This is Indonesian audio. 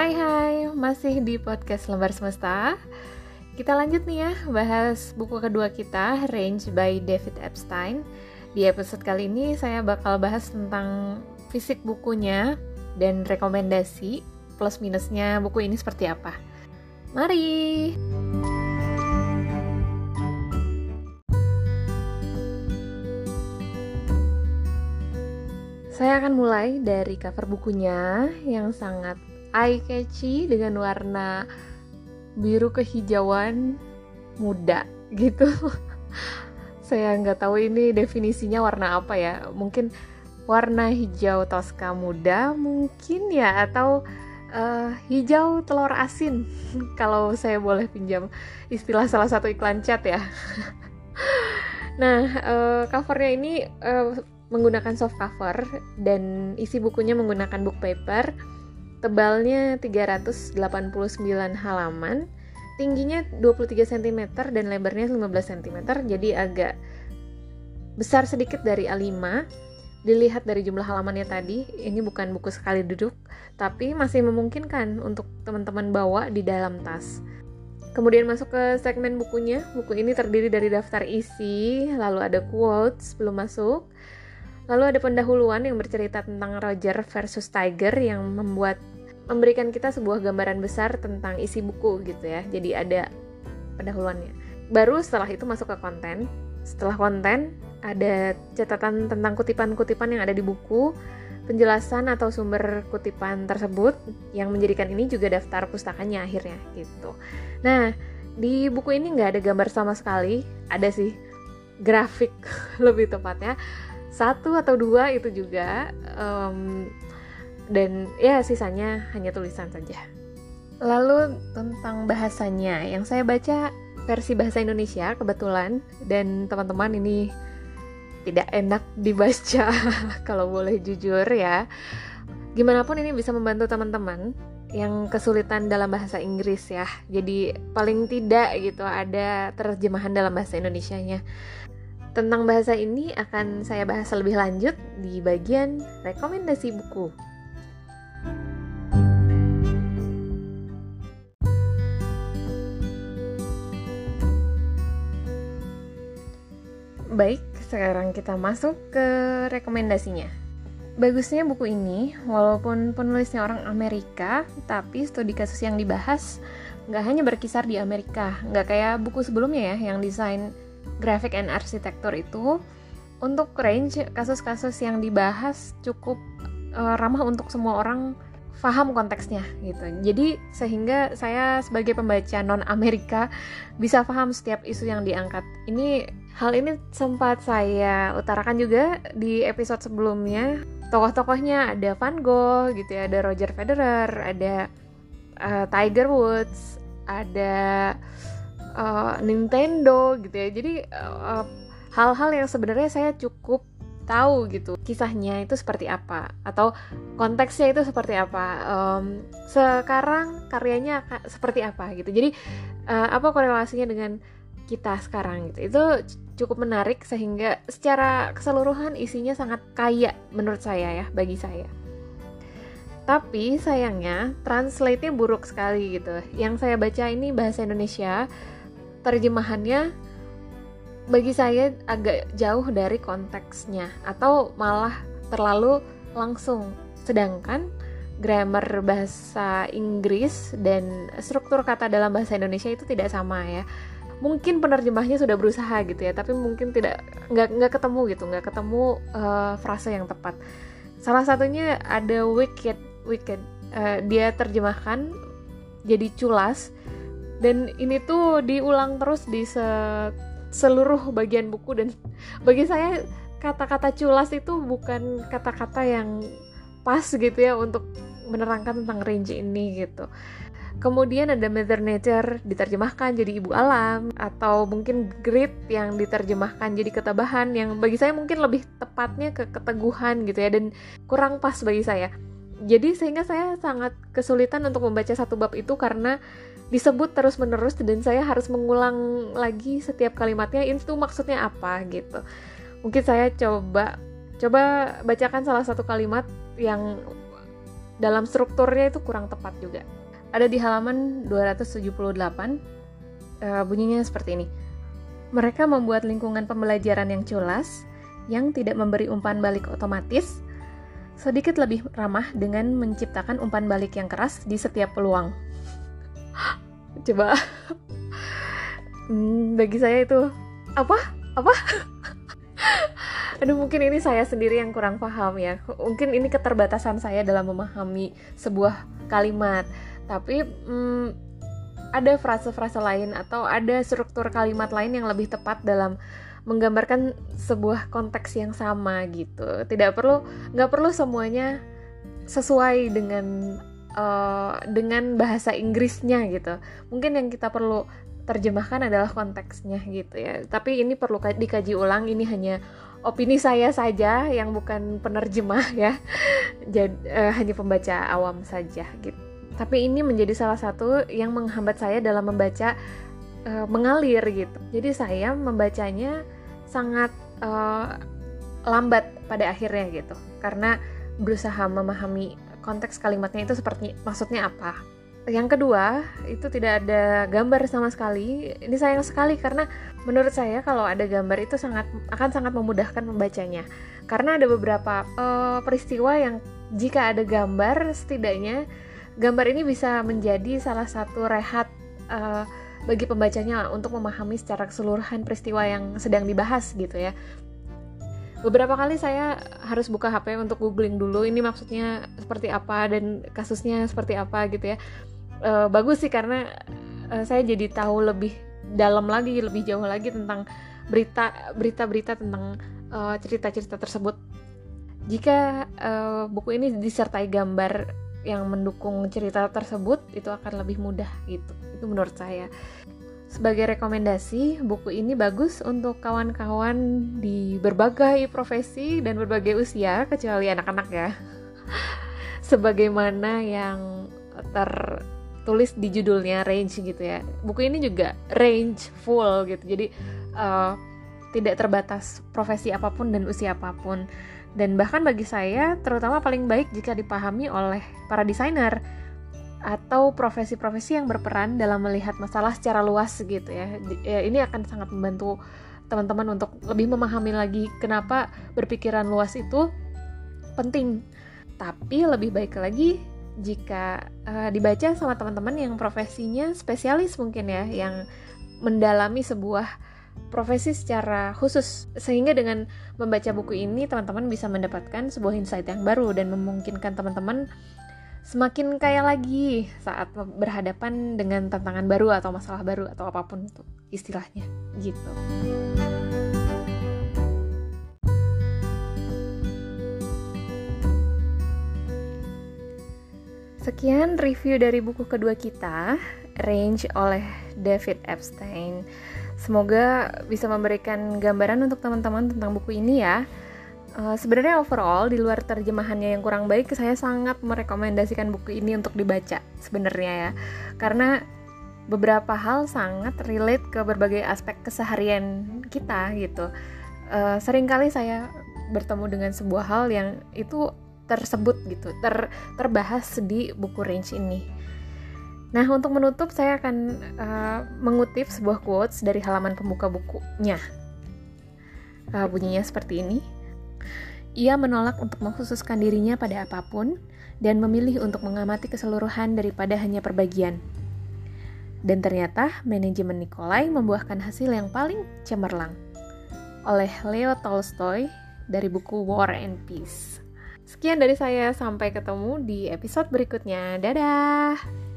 Hai hai, masih di podcast Lembar Semesta. Kita lanjut nih ya, bahas buku kedua kita, Range by David Epstein. Di episode kali ini saya bakal bahas tentang fisik bukunya dan rekomendasi plus minusnya buku ini seperti apa. Mari! Saya akan mulai dari cover bukunya yang sangat eye catchy dengan warna biru kehijauan muda gitu. Saya nggak tahu ini definisinya warna apa ya. Mungkin warna hijau toska muda mungkin ya atau uh, hijau telur asin kalau saya boleh pinjam istilah salah satu iklan cat ya. nah, uh, covernya ini uh, menggunakan soft cover dan isi bukunya menggunakan book paper. Tebalnya 389 halaman, tingginya 23 cm dan lebarnya 15 cm, jadi agak besar sedikit dari A5. Dilihat dari jumlah halamannya tadi, ini bukan buku sekali duduk, tapi masih memungkinkan untuk teman-teman bawa di dalam tas. Kemudian masuk ke segmen bukunya. Buku ini terdiri dari daftar isi, lalu ada quotes belum masuk, Lalu ada pendahuluan yang bercerita tentang Roger versus Tiger yang membuat memberikan kita sebuah gambaran besar tentang isi buku gitu ya. Jadi ada pendahuluannya. Baru setelah itu masuk ke konten. Setelah konten ada catatan tentang kutipan-kutipan yang ada di buku, penjelasan atau sumber kutipan tersebut yang menjadikan ini juga daftar pustakanya akhirnya gitu. Nah, di buku ini nggak ada gambar sama sekali, ada sih grafik lebih tepatnya satu atau dua itu juga um, dan ya sisanya hanya tulisan saja. Lalu tentang bahasanya yang saya baca versi bahasa Indonesia kebetulan dan teman-teman ini tidak enak dibaca kalau boleh jujur ya. Gimana pun ini bisa membantu teman-teman yang kesulitan dalam bahasa Inggris ya. Jadi paling tidak gitu ada terjemahan dalam bahasa Indonesianya. Tentang bahasa ini akan saya bahas lebih lanjut di bagian rekomendasi buku. Baik, sekarang kita masuk ke rekomendasinya. Bagusnya buku ini, walaupun penulisnya orang Amerika, tapi studi kasus yang dibahas nggak hanya berkisar di Amerika, nggak kayak buku sebelumnya ya, yang desain graphic and arsitektur itu untuk range kasus-kasus yang dibahas cukup uh, ramah untuk semua orang paham konteksnya gitu. Jadi sehingga saya sebagai pembaca non Amerika bisa paham setiap isu yang diangkat. Ini hal ini sempat saya utarakan juga di episode sebelumnya. Tokoh-tokohnya ada Van Gogh gitu ya, ada Roger Federer, ada uh, Tiger Woods, ada uh, Nintendo gitu ya. Jadi eh, hal-hal yang sebenarnya saya cukup tahu gitu. Kisahnya itu seperti apa? Atau konteksnya itu seperti apa? Um, sekarang karyanya seperti apa gitu? Jadi uh, apa korelasinya dengan kita sekarang gitu itu cukup menarik sehingga secara keseluruhan isinya sangat kaya menurut saya ya bagi saya tapi sayangnya translate-nya buruk sekali gitu yang saya baca ini bahasa Indonesia terjemahannya bagi saya agak jauh dari konteksnya atau malah terlalu langsung. Sedangkan grammar bahasa Inggris dan struktur kata dalam bahasa Indonesia itu tidak sama ya. Mungkin penerjemahnya sudah berusaha gitu ya, tapi mungkin tidak nggak nggak ketemu gitu, nggak ketemu uh, frase yang tepat. Salah satunya ada wicked, wicked. Uh, dia terjemahkan jadi culas dan ini tuh diulang terus di se seluruh bagian buku dan bagi saya kata-kata culas itu bukan kata-kata yang pas gitu ya untuk menerangkan tentang range ini gitu. Kemudian ada Mother Nature diterjemahkan jadi ibu alam atau mungkin grit yang diterjemahkan jadi ketabahan yang bagi saya mungkin lebih tepatnya ke keteguhan gitu ya dan kurang pas bagi saya. Jadi sehingga saya sangat kesulitan untuk membaca satu bab itu karena disebut terus-menerus dan saya harus mengulang lagi setiap kalimatnya itu maksudnya apa gitu. Mungkin saya coba coba bacakan salah satu kalimat yang dalam strukturnya itu kurang tepat juga. Ada di halaman 278, uh, bunyinya seperti ini. Mereka membuat lingkungan pembelajaran yang culas, yang tidak memberi umpan balik otomatis, sedikit lebih ramah dengan menciptakan umpan balik yang keras di setiap peluang. Coba, hmm, bagi saya itu apa? Apa? Aduh mungkin ini saya sendiri yang kurang paham ya Mungkin ini keterbatasan saya dalam memahami sebuah kalimat Tapi hmm, ada frase-frase lain atau ada struktur kalimat lain yang lebih tepat dalam menggambarkan sebuah konteks yang sama gitu Tidak perlu, nggak perlu semuanya sesuai dengan uh, dengan bahasa Inggrisnya gitu Mungkin yang kita perlu terjemahkan adalah konteksnya gitu ya. Tapi ini perlu dikaji ulang. Ini hanya opini saya saja yang bukan penerjemah ya jadi uh, hanya pembaca awam saja gitu tapi ini menjadi salah satu yang menghambat saya dalam membaca uh, mengalir gitu. Jadi saya membacanya sangat uh, lambat pada akhirnya gitu. Karena berusaha memahami konteks kalimatnya itu seperti maksudnya apa. Yang kedua itu tidak ada gambar sama sekali. Ini sayang sekali karena menurut saya kalau ada gambar itu sangat akan sangat memudahkan membacanya. Karena ada beberapa uh, peristiwa yang jika ada gambar setidaknya gambar ini bisa menjadi salah satu rehat uh, bagi pembacanya untuk memahami secara keseluruhan peristiwa yang sedang dibahas gitu ya. Beberapa kali saya harus buka HP untuk googling dulu ini maksudnya seperti apa dan kasusnya seperti apa gitu ya. E, bagus sih karena e, saya jadi tahu lebih dalam lagi lebih jauh lagi tentang berita berita-berita tentang cerita cerita-cerita tersebut. Jika e, buku ini disertai gambar yang mendukung cerita tersebut itu akan lebih mudah gitu itu menurut saya sebagai rekomendasi, buku ini bagus untuk kawan-kawan di berbagai profesi dan berbagai usia, kecuali anak-anak ya. Sebagaimana yang tertulis di judulnya range gitu ya. Buku ini juga range full gitu. Jadi uh, tidak terbatas profesi apa pun dan usia apa pun. Dan bahkan bagi saya, terutama paling baik jika dipahami oleh para desainer atau profesi-profesi yang berperan dalam melihat masalah secara luas gitu ya. ya ini akan sangat membantu teman-teman untuk lebih memahami lagi kenapa berpikiran luas itu penting. Tapi lebih baik lagi jika uh, dibaca sama teman-teman yang profesinya spesialis mungkin ya, yang mendalami sebuah profesi secara khusus sehingga dengan membaca buku ini teman-teman bisa mendapatkan sebuah insight yang baru dan memungkinkan teman-teman semakin kaya lagi saat berhadapan dengan tantangan baru atau masalah baru atau apa pun itu istilahnya gitu. Sekian review dari buku kedua kita, Range oleh David Epstein. Semoga bisa memberikan gambaran untuk teman-teman tentang buku ini ya. Uh, sebenarnya overall di luar terjemahannya yang kurang baik saya sangat merekomendasikan buku ini untuk dibaca sebenarnya ya. Karena beberapa hal sangat relate ke berbagai aspek keseharian kita gitu. Uh, sering kali saya bertemu dengan sebuah hal yang itu tersebut gitu ter terbahas di buku range ini Nah, untuk menutup, saya akan uh, mengutip sebuah quotes dari halaman pembuka bukunya. Uh, bunyinya seperti ini. Ia menolak untuk mengkhususkan dirinya pada apa pun dan memilih untuk mengamati keseluruhan daripada hanya perbagian. Dan ternyata manajemen Nikolai membuahkan hasil yang paling cemerlang. Oleh Leo Tolstoy dari buku War and Peace. Sekian dari saya, sampai ketemu di episode berikutnya. Dadah!